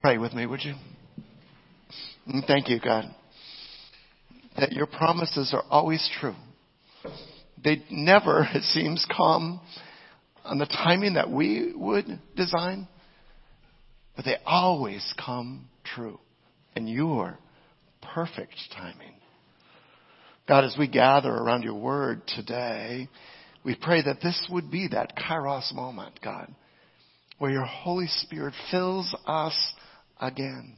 Pray with me, would you? Mm, thank you, God, that your promises are always true. They never, it seems, come on the timing that we would design, but they always come true in your perfect timing. God, as we gather around your word today, we pray that this would be that kairos moment, God, where your Holy Spirit fills us again.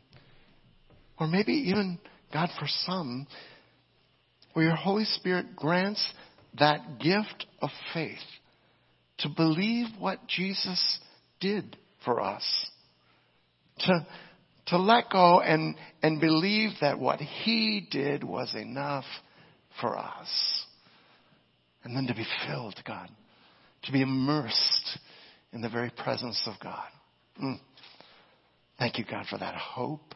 Or maybe even, God, for some, where your Holy Spirit grants that gift of faith to believe what Jesus did for us. To, to let go and, and believe that what he did was enough for us. And then to be filled, God. To be immersed in the very presence of God. Mm. Thank you, God, for that hope.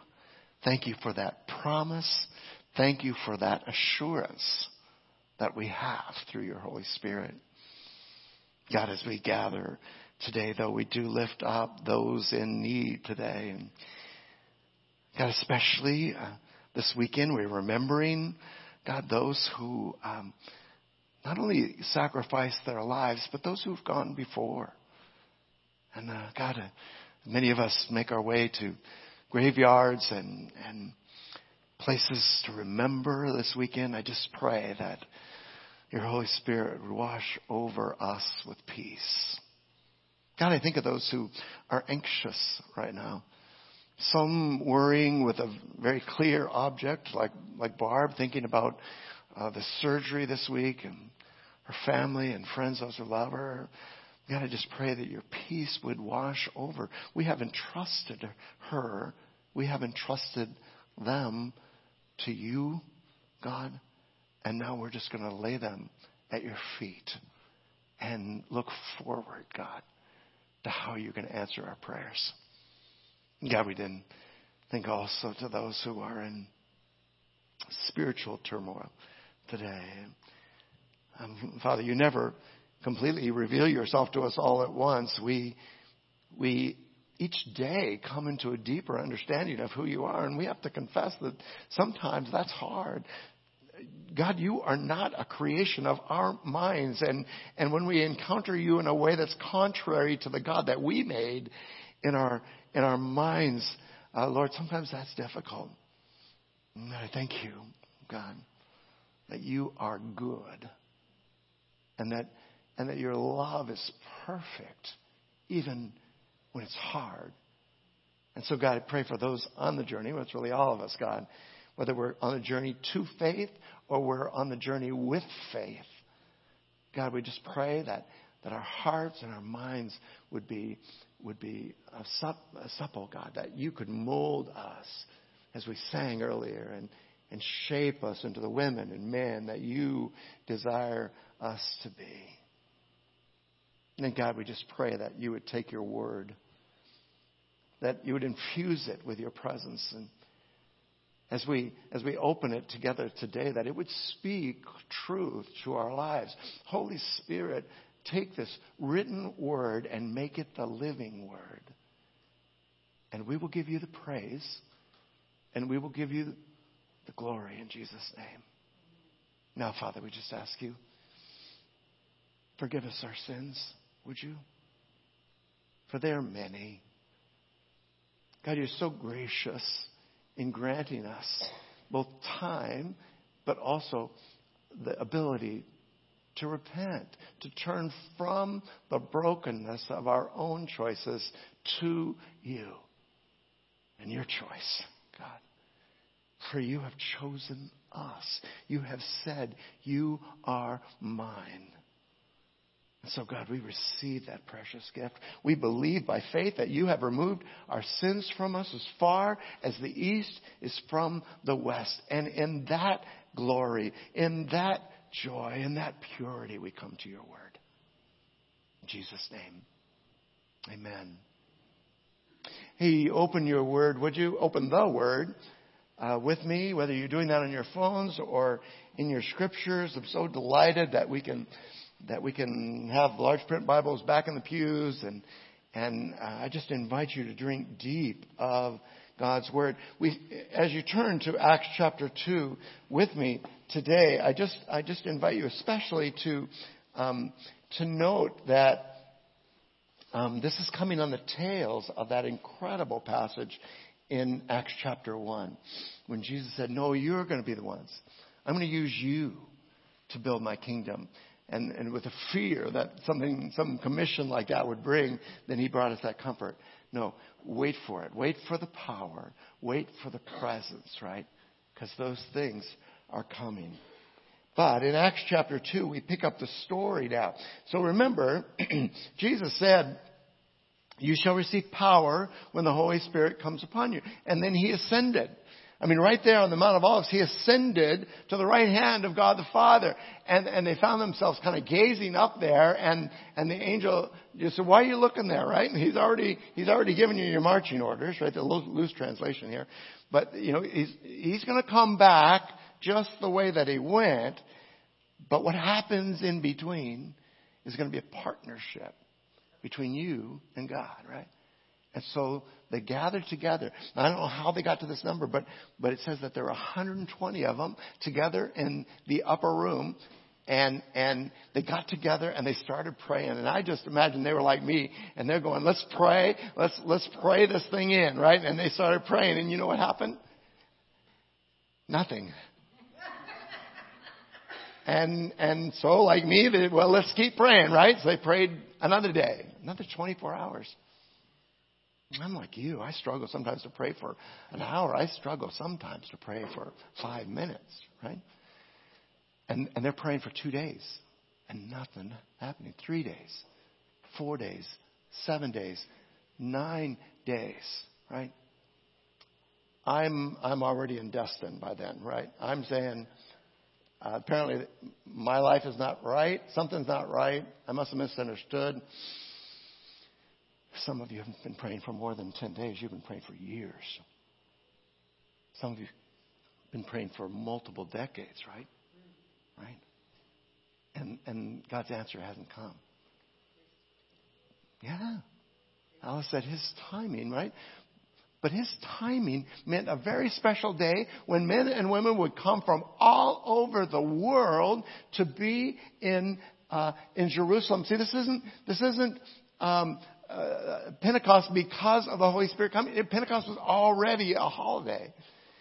Thank you for that promise. Thank you for that assurance that we have through your Holy Spirit. God, as we gather today, though, we do lift up those in need today. And God, especially uh, this weekend, we're remembering, God, those who um, not only sacrificed their lives, but those who've gone before. And uh, God, uh, many of us make our way to graveyards and, and places to remember this weekend. I just pray that your Holy Spirit would wash over us with peace. God, I think of those who are anxious right now. Some worrying with a very clear object, like, like Barb, thinking about uh, the surgery this week and her family and friends, those who love her. God, I just pray that your peace would wash over. We have entrusted her, we have entrusted them to you, God, and now we're just going to lay them at your feet and look forward, God, to how you're going to answer our prayers. God, we didn't think also to those who are in spiritual turmoil today. Um, Father, you never completely reveal yourself to us all at once. We, we each day come into a deeper understanding of who you are, and we have to confess that sometimes that's hard. God, you are not a creation of our minds. And, and when we encounter you in a way that's contrary to the God that we made in our, in our minds, uh, Lord, sometimes that's difficult. And I thank you, God, that you are good and that, and that your love is perfect, even when it's hard. And so, God, I pray for those on the journey. Well, it's really all of us, God. Whether we're on a journey to faith or we're on the journey with faith. God, we just pray that, that our hearts and our minds would be, would be uh, uh, supple, God, that you could mold us as we sang earlier and, and shape us into the women and men that you desire us to be. And God, we just pray that you would take your word, that you would infuse it with your presence, and as we as we open it together today, that it would speak truth to our lives. Holy Spirit, take this written word and make it the living word. And we will give you the praise, and we will give you the glory in Jesus' name. Now, Father, we just ask you Forgive us our sins, would you? For they are many. God, you're so gracious in granting us both time, but also the ability to repent, to turn from the brokenness of our own choices to you and your choice, God. For you have chosen us. You have said, You are mine. And so, God, we receive that precious gift. We believe by faith that you have removed our sins from us as far as the east is from the west. And in that glory, in that joy, in that purity, we come to your word. In Jesus' name, amen. Hey, open your word, would you? Open the word uh, with me, whether you're doing that on your phones or in your scriptures. I'm so delighted that we can that we can have large print Bibles back in the pews and And uh, I just invite you to drink deep of God's Word. We, as you turn to Acts chapter 2 with me today, I just, I just invite you especially to, um, to note that um, this is coming on the tails of that incredible passage in Acts chapter 1 when Jesus said, No, you're going to be the ones. I'm going to use you to build my kingdom. And, and with a fear that something, some commission like that would bring, then he brought us that comfort. No, wait for it. Wait for the power. Wait for the presence, right? Because those things are coming. But in Acts chapter 2, we pick up the story now. So remember, Jesus said, you shall receive power when the Holy Spirit comes upon you. And then he ascended. I mean, right there on the Mount of Olives, he ascended to the right hand of God the Father. And, and they found themselves kind of gazing up there and, and the angel just said, why are you looking there, right? And he's already, he's already given you your marching orders, right? The loose translation here. But, you know, he's, he's gonna come back just the way that he went. But what happens in between is gonna be a partnership between you and God, right? And so they gathered together. I don't know how they got to this number, but, but it says that there were 120 of them together in the upper room. And, and they got together and they started praying. And I just imagine they were like me and they're going, let's pray. Let's, let's pray this thing in, right? And they started praying. And you know what happened? Nothing. And, and so like me, they, well, let's keep praying, right? So they prayed another day, another 24 hours. I'm like you. I struggle sometimes to pray for an hour. I struggle sometimes to pray for five minutes, right? And, and they're praying for two days and nothing happening. Three days, four days, seven days, nine days, right? I'm, I'm already in Destin by then, right? I'm saying, uh, apparently my life is not right. Something's not right. I must have misunderstood. Some of you haven't been praying for more than 10 days. You've been praying for years. Some of you have been praying for multiple decades, right? Right? And, and God's answer hasn't come. Yeah. Alice said his timing, right? But his timing meant a very special day when men and women would come from all over the world to be in uh, in Jerusalem. See, this isn't this isn't um, uh, Pentecost because of the Holy Spirit coming. Pentecost was already a holiday.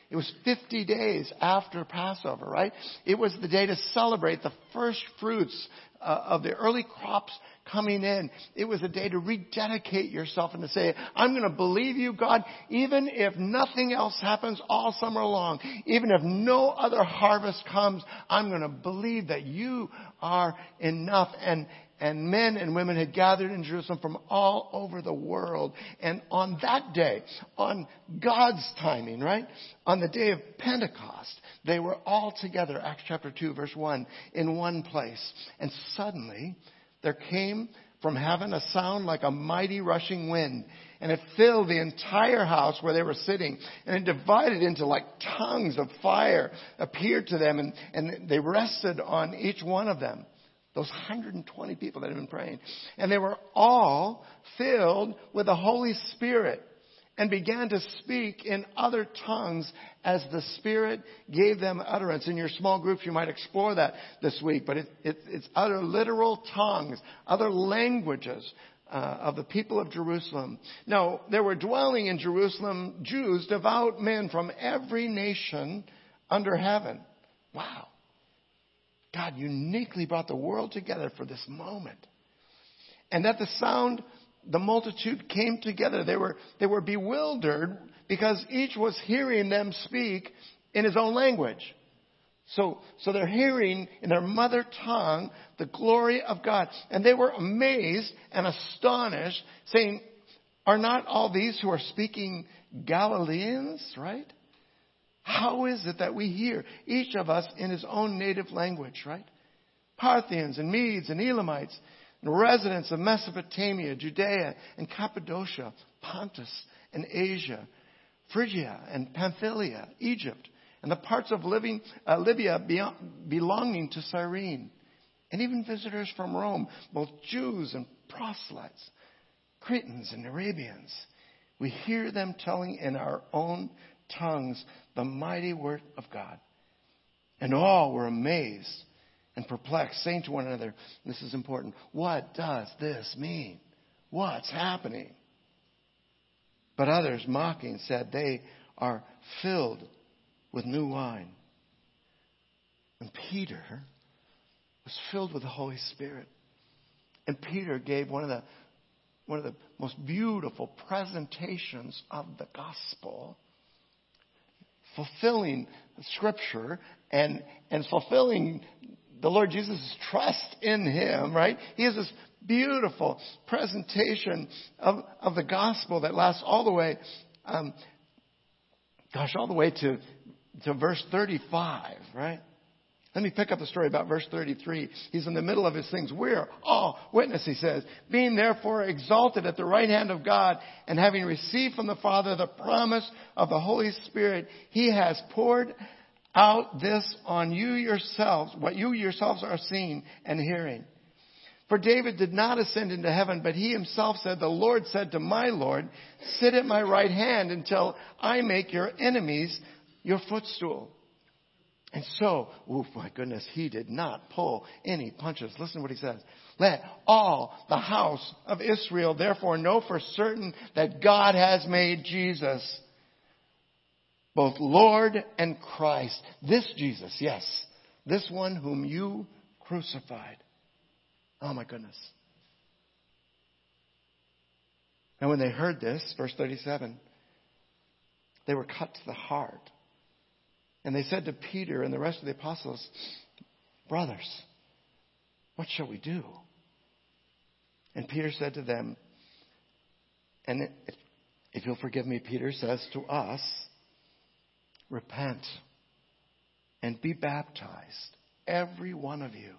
It was 50 days after Passover, right? It was the day to celebrate the first fruits uh, of the early crops coming in. It was a day to rededicate yourself and to say, I'm going to believe you, God, even if nothing else happens all summer long, even if no other harvest comes, I'm going to believe that you are enough. And, and men and women had gathered in Jerusalem from all over the world. And on that day, on God's timing, right? On the day of Pentecost, they were all together, Acts chapter 2, verse 1, in one place. And suddenly, there came from heaven a sound like a mighty rushing wind, and it filled the entire house where they were sitting, and it divided into like tongues of fire appeared to them, and, and they rested on each one of them. Those 120 people that had been praying. And they were all filled with the Holy Spirit and began to speak in other tongues as the Spirit gave them utterance. In your small groups, you might explore that this week, but it, it, it's other literal tongues, other languages uh, of the people of Jerusalem. Now, there were dwelling in Jerusalem Jews, devout men from every nation under heaven. Wow. God uniquely brought the world together for this moment. And at the sound, the multitude came together. They were, they were bewildered because each was hearing them speak in his own language. So, so they're hearing in their mother tongue the glory of God. And they were amazed and astonished, saying, Are not all these who are speaking Galileans, right? How is it that we hear, each of us in his own native language, right? Parthians and Medes and Elamites, and residents of Mesopotamia, Judea and Cappadocia, Pontus and Asia, Phrygia and Pamphylia, Egypt, and the parts of living, uh, Libya beyond, belonging to Cyrene, and even visitors from Rome, both Jews and proselytes. Cretans and Arabians. We hear them telling in our own tongues the mighty word of God. And all were amazed and perplexed, saying to one another, this is important, what does this mean? What's happening? But others, mocking, said they are filled with new wine. And Peter was filled with the Holy Spirit. And Peter gave one of the one of the most beautiful presentations of the gospel, fulfilling scripture and, and fulfilling the Lord Jesus' trust in him, right? He has this beautiful presentation of, of the gospel that lasts all the way, um, gosh, all the way to, to verse 35, right? Let me pick up the story about verse 33. He's in the middle of his things. We're all witness, he says. Being therefore exalted at the right hand of God and having received from the Father the promise of the Holy Spirit, he has poured out this on you yourselves, what you yourselves are seeing and hearing. For David did not ascend into heaven, but he himself said, the Lord said to my Lord, sit at my right hand until I make your enemies your footstool. And so, oh my goodness, he did not pull any punches. Listen to what he says. Let all the house of Israel therefore know for certain that God has made Jesus both Lord and Christ. This Jesus, yes, this one whom you crucified. Oh my goodness. And when they heard this, verse 37, they were cut to the heart and they said to Peter and the rest of the apostles, Brothers, what shall we do? And Peter said to them, and if you'll forgive me, Peter says to us, repent and be baptized, every one of you,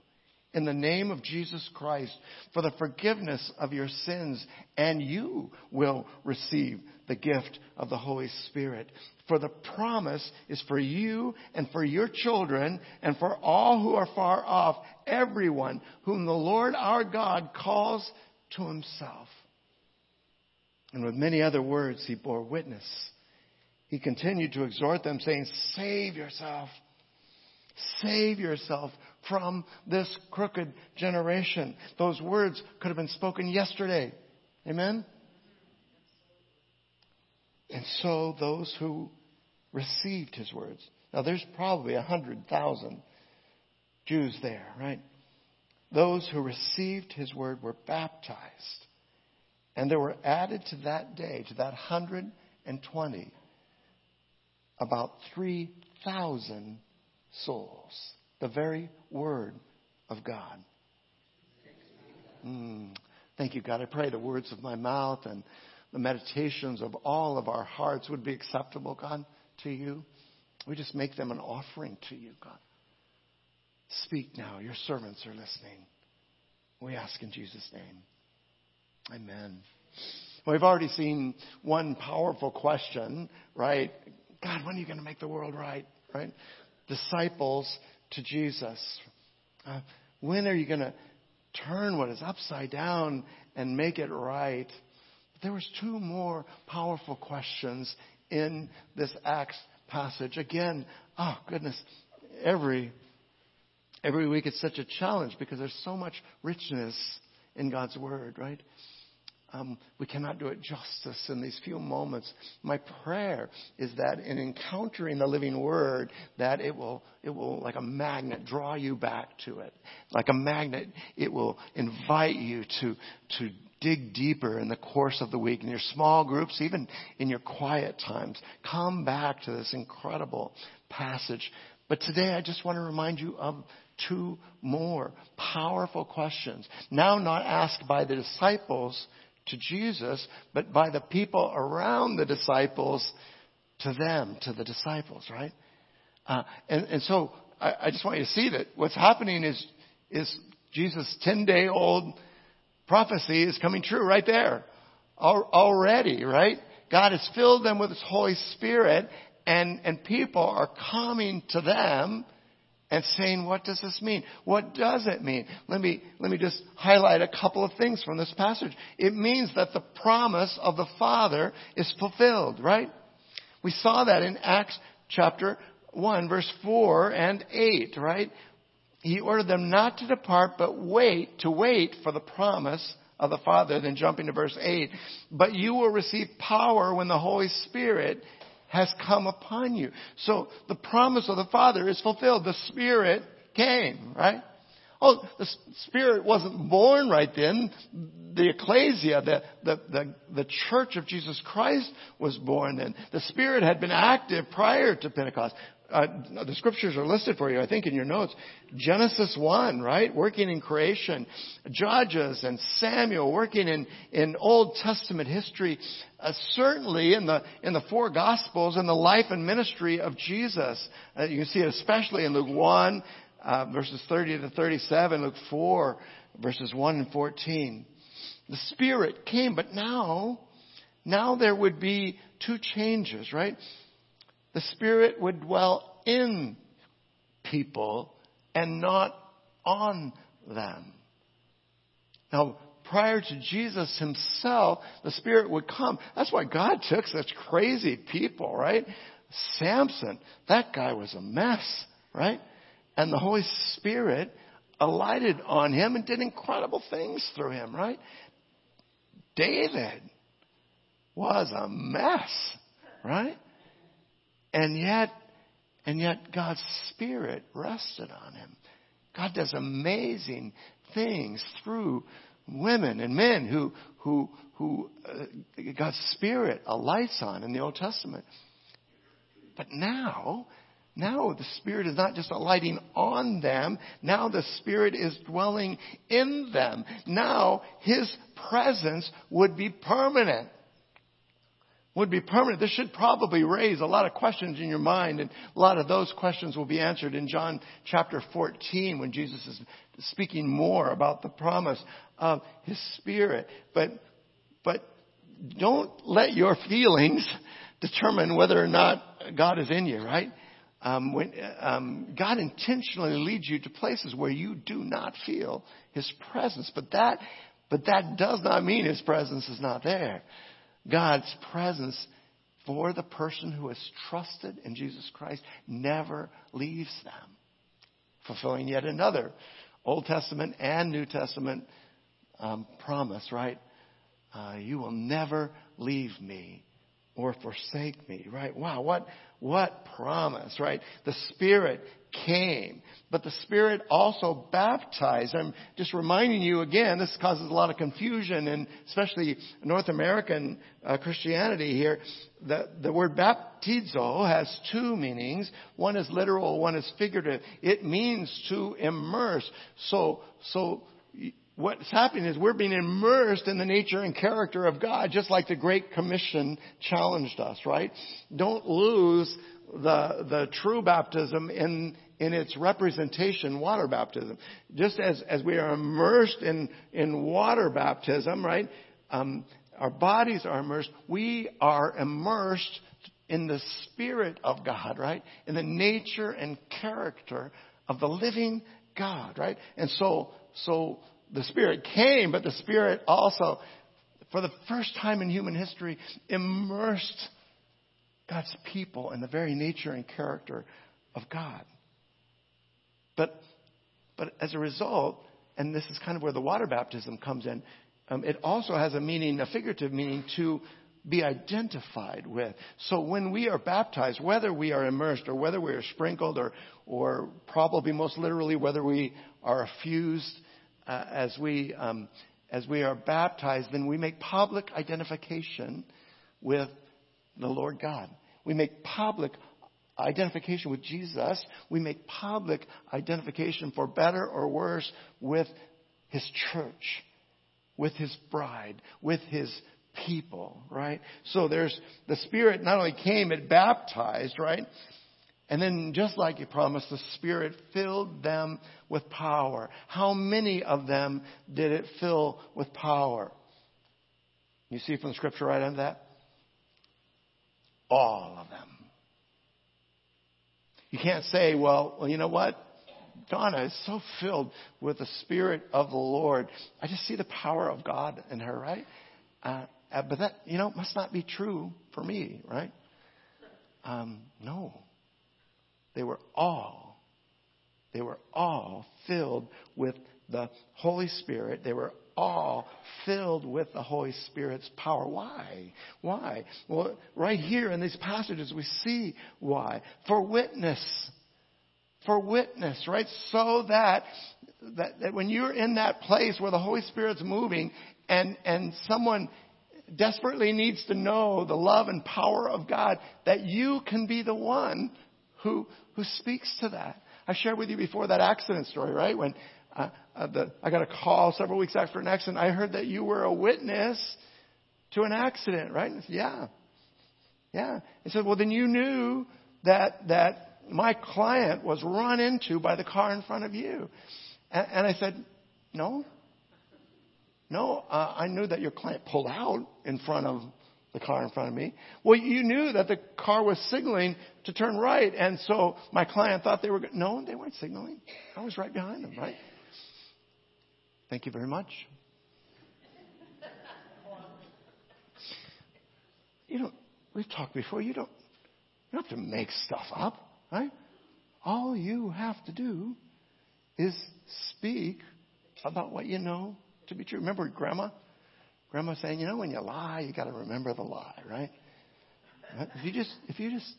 in the name of Jesus Christ for the forgiveness of your sins, and you will receive the gift of the Holy Spirit. For the promise is for you and for your children and for all who are far off, everyone whom the Lord our God calls to himself. And with many other words, he bore witness. He continued to exhort them, saying, Save yourself. Save yourself from this crooked generation. Those words could have been spoken yesterday. Amen? And so those who received his words. Now there's probably a hundred thousand Jews there, right? Those who received his word were baptized. And there were added to that day, to that hundred and twenty, about three thousand souls. The very word of God. Mm. Thank you, God. I pray the words of my mouth and the meditations of all of our hearts would be acceptable, God, to you. We just make them an offering to you, God. Speak now. Your servants are listening. We ask in Jesus' name. Amen. We've already seen one powerful question, right? God, when are you going to make the world right? Right? Disciples to Jesus. Uh, when are you going to turn what is upside down and make it right? There was two more powerful questions in this Acts passage. Again, oh goodness, every every week it's such a challenge because there's so much richness in God's word, right? Um, we cannot do it justice in these few moments. My prayer is that in encountering the living word, that it will, it will, like a magnet, draw you back to it. Like a magnet, it will invite you to, to dig deeper in the course of the week in your small groups, even in your quiet times. Come back to this incredible passage. But today I just want to remind you of two more powerful questions. Now not asked by the disciples to Jesus, but by the people around the disciples to them, to the disciples, right? Uh, and, and so I, I just want you to see that what's happening is, is Jesus' 10 day old prophecy is coming true right there. Already, right? God has filled them with His Holy Spirit and, and people are coming to them and saying, what does this mean? What does it mean? Let me, let me just highlight a couple of things from this passage. It means that the promise of the Father is fulfilled, right? We saw that in Acts chapter 1 verse 4 and 8, right? He ordered them not to depart, but wait, to wait for the promise of the Father. Then jumping to verse 8, but you will receive power when the Holy Spirit has come upon you. So the promise of the Father is fulfilled. The Spirit came, right? Oh, the Spirit wasn't born right then. The ecclesia, the, the, the, the church of Jesus Christ was born then. The Spirit had been active prior to Pentecost uh, the scriptures are listed for you, I think, in your notes. Genesis 1, right? Working in creation. Judges and Samuel working in, in Old Testament history. Uh, certainly in the, in the four Gospels and the life and ministry of Jesus. Uh, you can see it especially in Luke 1, uh, verses 30 to 37, Luke 4, verses 1 and 14. The Spirit came, but now, now there would be two changes, right? The Spirit would dwell in people and not on them. Now, prior to Jesus himself, the Spirit would come. That's why God took such crazy people, right? Samson, that guy was a mess, right? And the Holy Spirit alighted on him and did incredible things through him, right? David was a mess, right? And yet, and yet God's Spirit rested on him. God does amazing things through women and men who, who, who uh, God's Spirit alights on in the Old Testament. But now, now the Spirit is not just alighting on them. Now the Spirit is dwelling in them. Now His presence would be permanent would be permanent. This should probably raise a lot of questions in your mind, and a lot of those questions will be answered in John chapter 14 when Jesus is speaking more about the promise of His Spirit. But, but don't let your feelings determine whether or not God is in you, right? Um, when, um, God intentionally leads you to places where you do not feel His presence, but that, but that does not mean His presence is not there. God's presence for the person who has trusted in Jesus Christ never leaves them. Fulfilling yet another Old Testament and New Testament um, promise, right? Uh, you will never leave me or forsake me, right? Wow, what, what promise, right? The Spirit came, but the Spirit also baptized. I'm just reminding you again, this causes a lot of confusion and especially North American uh, Christianity here. The, the word baptizo has two meanings. One is literal, one is figurative. It means to immerse. So, so what's happening is we're being immersed in the nature and character of God, just like the Great Commission challenged us, right? Don't lose the, the true baptism in, in its representation, water baptism. Just as, as we are immersed in, in water baptism, right? Um, our bodies are immersed. We are immersed in the Spirit of God, right? In the nature and character of the living God, right? And so, so the Spirit came, but the Spirit also, for the first time in human history, immersed God's people in the very nature and character of God. But, but as a result, and this is kind of where the water baptism comes in, um, it also has a meaning, a figurative meaning to be identified with. So when we are baptized, whether we are immersed or whether we are sprinkled or, or probably most literally whether we are effused uh, as we um, as we are baptized, then we make public identification with the Lord God. We make public identification with Jesus. We make public identification for better or worse with His church, with His bride, with His people, right? So there's, the Spirit not only came, it baptized, right? And then, just like he promised, the Spirit filled them with power. How many of them did it fill with power? You see from the scripture right on that? All of them. You can't say, well, well, you know what? Donna is so filled with the Spirit of the Lord. I just see the power of God in her, right? Uh, uh, but that, you know, must not be true for me, right? Um, no. They were all, they were all filled with the Holy Spirit. They were all filled with the Holy Spirit's power. Why? Why? Well, right here in these passages, we see why. For witness. For witness, right? So that, that, that when you're in that place where the Holy Spirit's moving and, and someone desperately needs to know the love and power of God, that you can be the one who, who speaks to that. I shared with you before that accident story, right? When uh, uh, the, I got a call several weeks after an accident. I heard that you were a witness to an accident, right? Said, yeah. Yeah. He said, well, then you knew that, that my client was run into by the car in front of you. And, and I said, no. No, uh, I knew that your client pulled out in front of the car in front of me. Well, you knew that the car was signaling to turn right, and so my client thought they were. No, they weren't signaling. I was right behind them, right? Thank you very much. You know, we've talked before. You don't, you don't have to make stuff up, right? All you have to do is speak about what you know to be true. Remember Grandma? Grandma saying, you know, when you lie, you got to remember the lie, right? If you just, if you just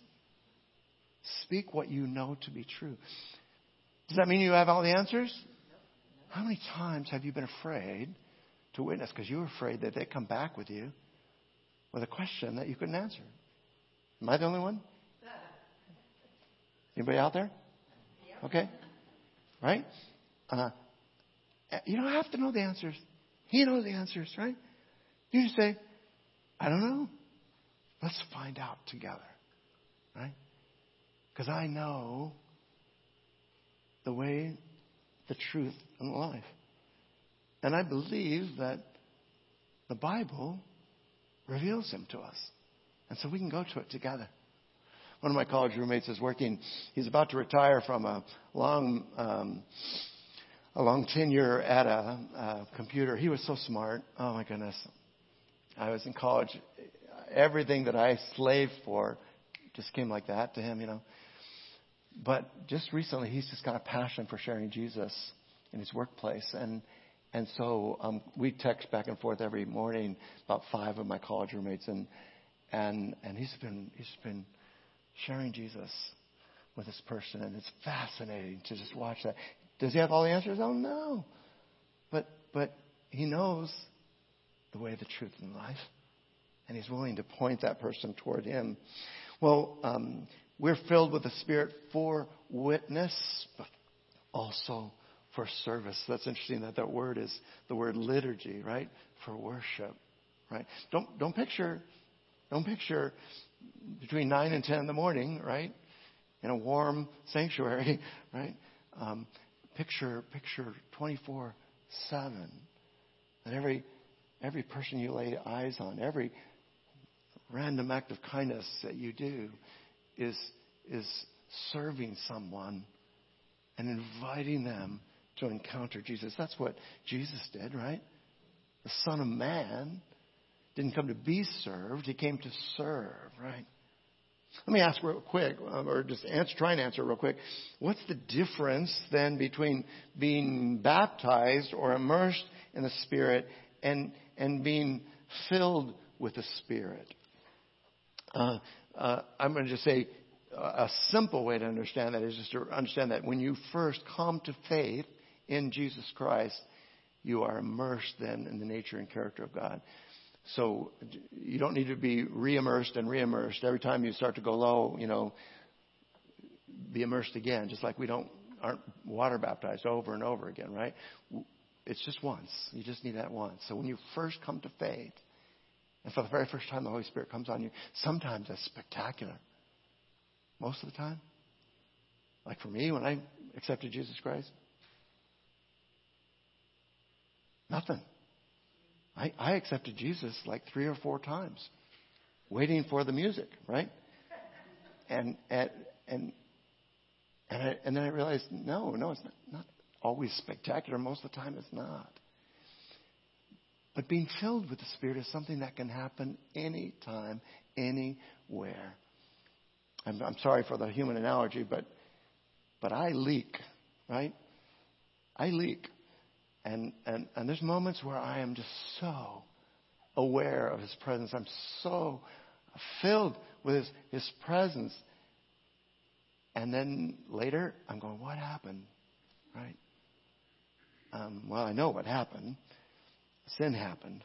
speak what you know to be true, does that mean you have all the answers? How many times have you been afraid to witness because you were afraid that they'd come back with you with a question that you couldn't answer? Am I the only one? Anybody out there? Okay. Right? Uh, you don't have to know the answers. He knows the answers, right? You just say, I don't know. Let's find out together. Right? Because I know the way, the truth, and the life. And I believe that the Bible reveals him to us. And so we can go to it together. One of my college roommates is working, he's about to retire from a long, um, a long tenure at a, a computer. He was so smart. Oh my goodness. I was in college. Everything that I slaved for just came like that to him, you know. But just recently, he's just got a passion for sharing Jesus in his workplace, and and so um, we text back and forth every morning. About five of my college roommates, and and and he's been he's been sharing Jesus with this person, and it's fascinating to just watch that. Does he have all the answers? Oh no, but but he knows the way, the truth, and life, and he's willing to point that person toward him. Well, um, we're filled with the Spirit for witness, but also for service. That's interesting that that word is the word liturgy, right? For worship, right? Don't don't picture don't picture between nine and ten in the morning, right? In a warm sanctuary, right? Um, picture picture twenty four seven. That every every person you lay eyes on, every random act of kindness that you do is is serving someone and inviting them to encounter Jesus. That's what Jesus did, right? The Son of Man didn't come to be served, he came to serve, right? Let me ask real quick, um, or just answer, try and answer real quick. What's the difference then between being baptized or immersed in the Spirit and, and being filled with the Spirit? Uh, uh, I'm going to just say a simple way to understand that is just to understand that when you first come to faith, in Jesus Christ, you are immersed then in the nature and character of God. So you don't need to be re-immersed and re-immersed. Every time you start to go low, you know, be immersed again, just like we don't aren't water baptized over and over again, right? It's just once. You just need that once. So when you first come to faith, and for the very first time the Holy Spirit comes on you, sometimes that's spectacular. Most of the time. Like for me, when I accepted Jesus Christ, Nothing. I, I accepted Jesus like three or four times, waiting for the music, right? And and and And, I, and then I realized, no, no, it's not, not always spectacular. Most of the time, it's not. But being filled with the Spirit is something that can happen anytime, anywhere. I'm, I'm sorry for the human analogy, but but I leak, right? I leak. And, and, and there's moments where I am just so aware of His presence. I'm so filled with His, His presence. And then later, I'm going, what happened? Right? Um, well, I know what happened. Sin happened.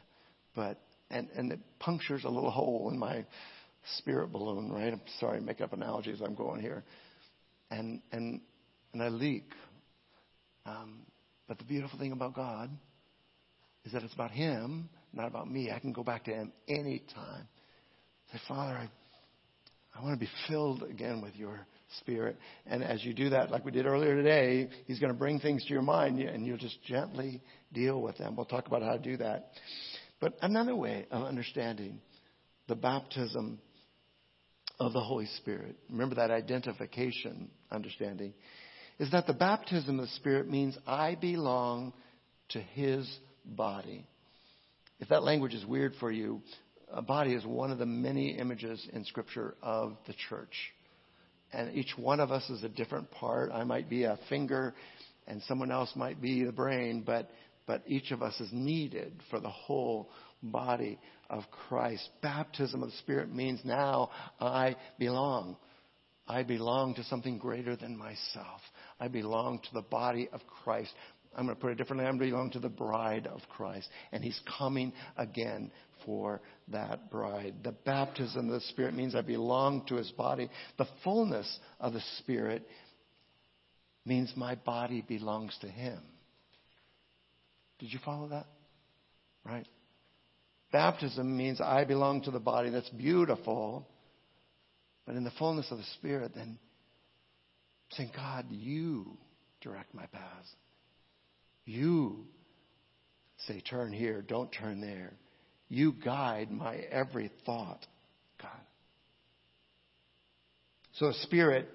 But, and, and it punctures a little hole in my spirit balloon, right? I'm sorry, make up analogies. I'm going here. And, and, and I leak. Um, but the beautiful thing about God is that it's about Him, not about me. I can go back to Him anytime. Say, Father, I, I want to be filled again with your Spirit. And as you do that, like we did earlier today, He's going to bring things to your mind and you'll just gently deal with them. We'll talk about how to do that. But another way of understanding the baptism of the Holy Spirit, remember that identification understanding, is that the baptism of the Spirit means I belong to His body. If that language is weird for you, body is one of the many images in Scripture of the church. And each one of us is a different part. I might be a finger, and someone else might be the brain, but, but each of us is needed for the whole body of Christ. Baptism of the Spirit means now I belong. I belong to something greater than myself. I belong to the body of Christ. I'm going to put it differently. I belong to the bride of Christ. And he's coming again for that bride. The baptism of the Spirit means I belong to his body. The fullness of the Spirit means my body belongs to him. Did you follow that? Right? Baptism means I belong to the body that's beautiful, but in the fullness of the Spirit, then saying, God, you direct my paths. You say, turn here, don't turn there. You guide my every thought, God. So the Spirit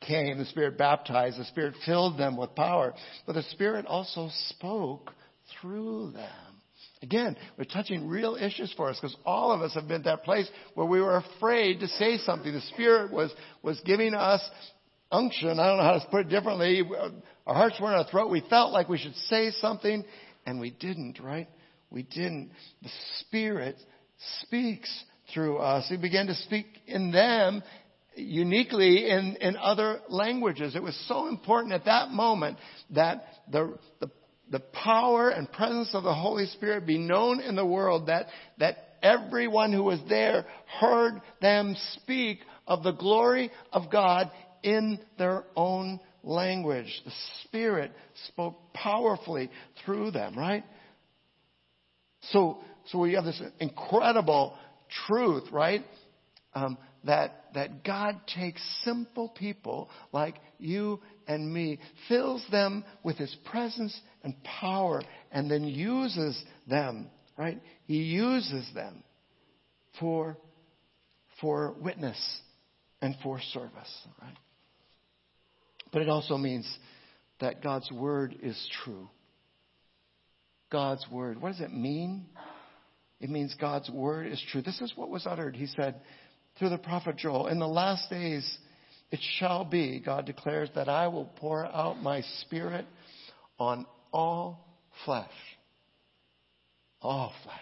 came, the Spirit baptized, the Spirit filled them with power, but the Spirit also spoke through them. Again, we're touching real issues for us because all of us have been at that place where we were afraid to say something. The Spirit was, was giving us unction. I don't know how to put it differently. Our hearts were in our throat. We felt like we should say something and we didn't, right? We didn't. The Spirit speaks through us. He began to speak in them uniquely in, in other languages. It was so important at that moment that the, the the power and presence of the Holy Spirit be known in the world that, that everyone who was there heard them speak of the glory of God in their own language. The Spirit spoke powerfully through them, right? So, so we have this incredible truth, right? Um, that, that God takes simple people like you and me, fills them with His presence and power, and then uses them, right? He uses them for, for witness and for service, right? But it also means that God's Word is true. God's Word. What does it mean? It means God's Word is true. This is what was uttered. He said through the prophet Joel, In the last days, it shall be, God declares, that I will pour out my Spirit on all flesh. All flesh.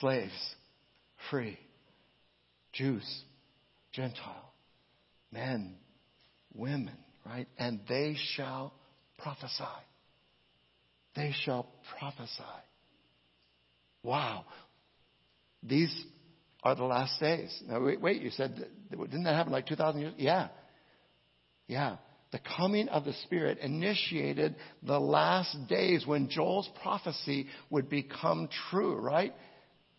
Slaves, free, Jews, Gentile, men, women, right? And they shall prophesy. They shall prophesy. Wow. These are the last days. Now, wait, wait you said, didn't that happen like 2,000 years? Yeah. Yeah. The coming of the Spirit initiated the last days when Joel's prophecy would become true, right?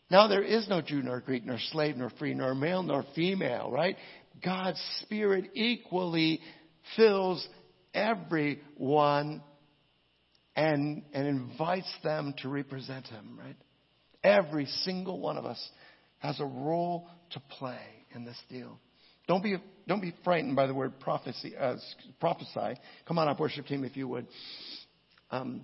Now there is no Jew nor Greek nor slave nor free nor male nor female, right? God's Spirit equally fills everyone and, and invites them to represent Him, right? Every single one of us has a role to play in this deal. Don't be, don't be frightened by the word prophecy, uh, prophesy. Come on up, worship team, if you would. Um,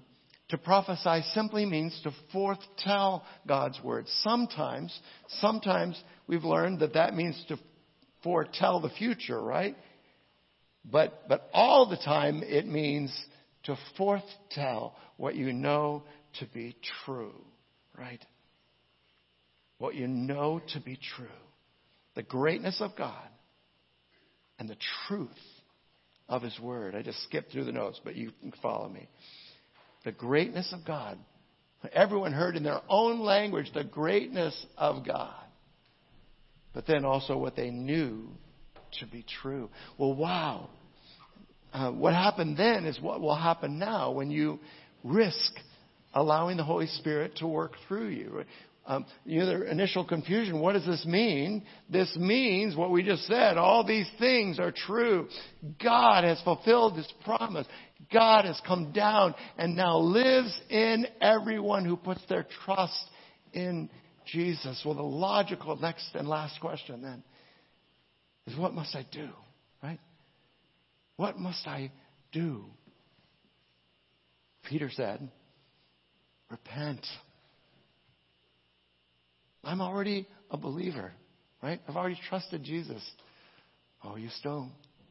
to prophesy simply means to foretell God's word. Sometimes, sometimes we've learned that that means to foretell the future, right? But, but all the time it means to foretell what you know to be true, right? What you know to be true. The greatness of God and the truth of His Word. I just skipped through the notes, but you can follow me. The greatness of God. Everyone heard in their own language the greatness of God. But then also what they knew to be true. Well, wow. Uh, what happened then is what will happen now when you risk allowing the Holy Spirit to work through you. Um, you know, the initial confusion, what does this mean? This means what we just said. All these things are true. God has fulfilled His promise. God has come down and now lives in everyone who puts their trust in Jesus. Well, the logical next and last question then is what must I do? What must I do? Peter said, repent. I'm already a believer, right? I've already trusted Jesus. Oh, you still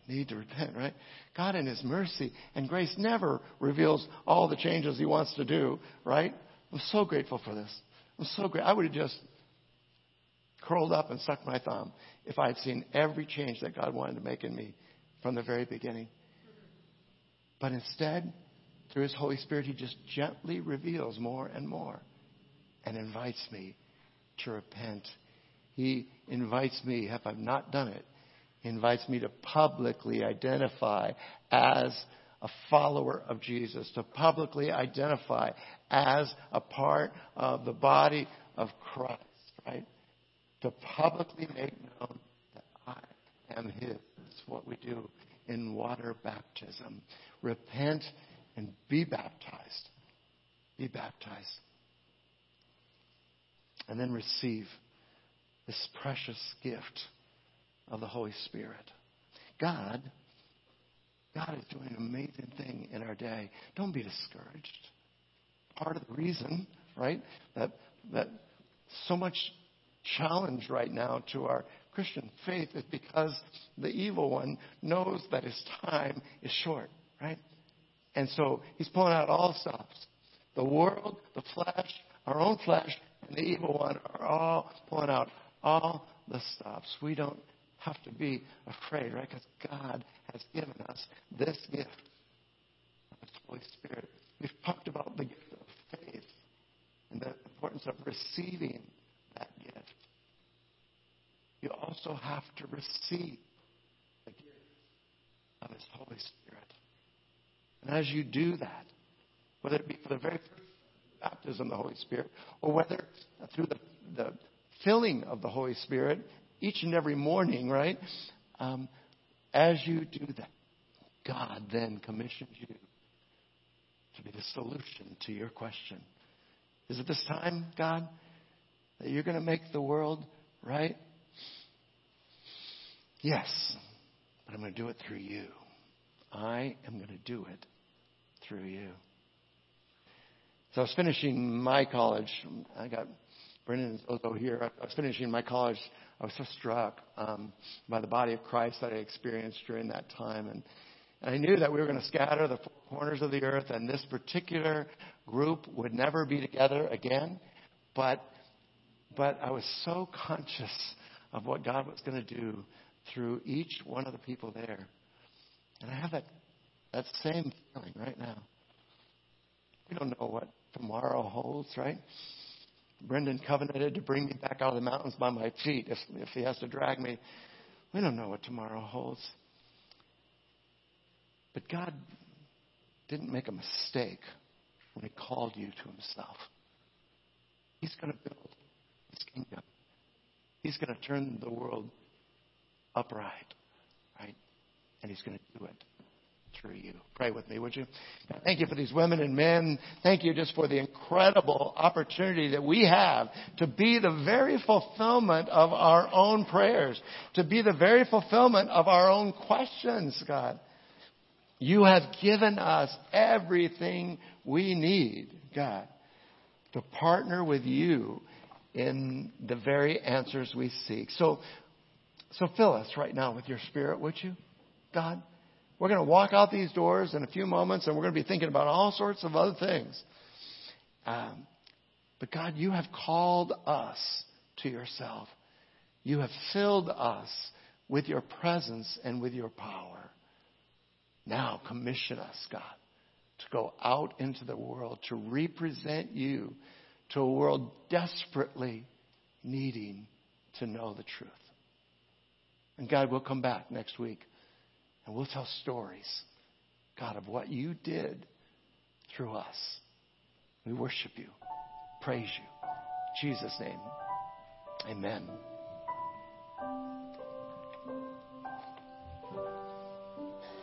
need to repent, right? God in His mercy and grace never reveals all the changes He wants to do, right? I'm so grateful for this. I'm so great. I would have just curled up and sucked my thumb if I had seen every change that God wanted to make in me from the very beginning. But instead, through His Holy Spirit, He just gently reveals more and more and invites me to repent. He invites me, if I've not done it, invites me to publicly identify as a follower of Jesus, to publicly identify as a part of the body of Christ, right? To publicly make known that I am His. What we do in water baptism. Repent and be baptized. Be baptized and then receive this precious gift of the Holy Spirit. God, God is doing an amazing thing in our day. Don't be discouraged. Part of the reason, right, that that so much challenge right now to our Christian faith is because the evil one knows that his time is short, right? And so he's pulling out all stops. The world, the flesh, our own flesh, and the evil one are all pulling out all the stops. We don't have to be afraid, right? Because God has given us this gift of His Holy Spirit. We've talked about the gift of faith and the importance of receiving. You also have to receive the gift of His Holy Spirit. And as you do that, whether it be for the very first baptism of the Holy Spirit, or whether through the, the filling of the Holy Spirit each and every morning, right? Um, as you do that, God then commissions you to be the solution to your question. Is it this time, God, that you're going to make the world right? Yes, but I'm going to do it through you. I am going to do it through you. So I was finishing my college. I got Brendan Ozo here. I was finishing my college. I was so struck um, by the body of Christ that I experienced during that time, and, and I knew that we were going to scatter the four corners of the earth, and this particular group would never be together again. But but I was so conscious of what God was going to do through each one of the people there, and I have that that same feeling right now. We don't know what tomorrow holds, right? Brendan covenanted to bring me back out of the mountains by my feet if, if he has to drag me. We don't know what tomorrow holds. But God didn't make a mistake when he called you to himself. He's going to build his kingdom. He's going to turn the world upright, right? And he's going to do it through you. Pray with me, would you? Thank you for these women and men. Thank you just for the incredible opportunity that we have to be the very fulfillment of our own prayers, to be the very fulfillment of our own questions, God. You have given us everything we need, God, to partner with you in the very answers we seek. So, so fill us right now with your spirit, would you, God? We're going to walk out these doors in a few moments and we're going to be thinking about all sorts of other things. Um, but God, you have called us to yourself. You have filled us with your presence and with your power. Now commission us, God, to go out into the world, to represent you to a world desperately needing to know the truth. And God, we'll come back next week and we'll tell stories, God, of what you did through us. We worship you, praise you. In Jesus' name, amen.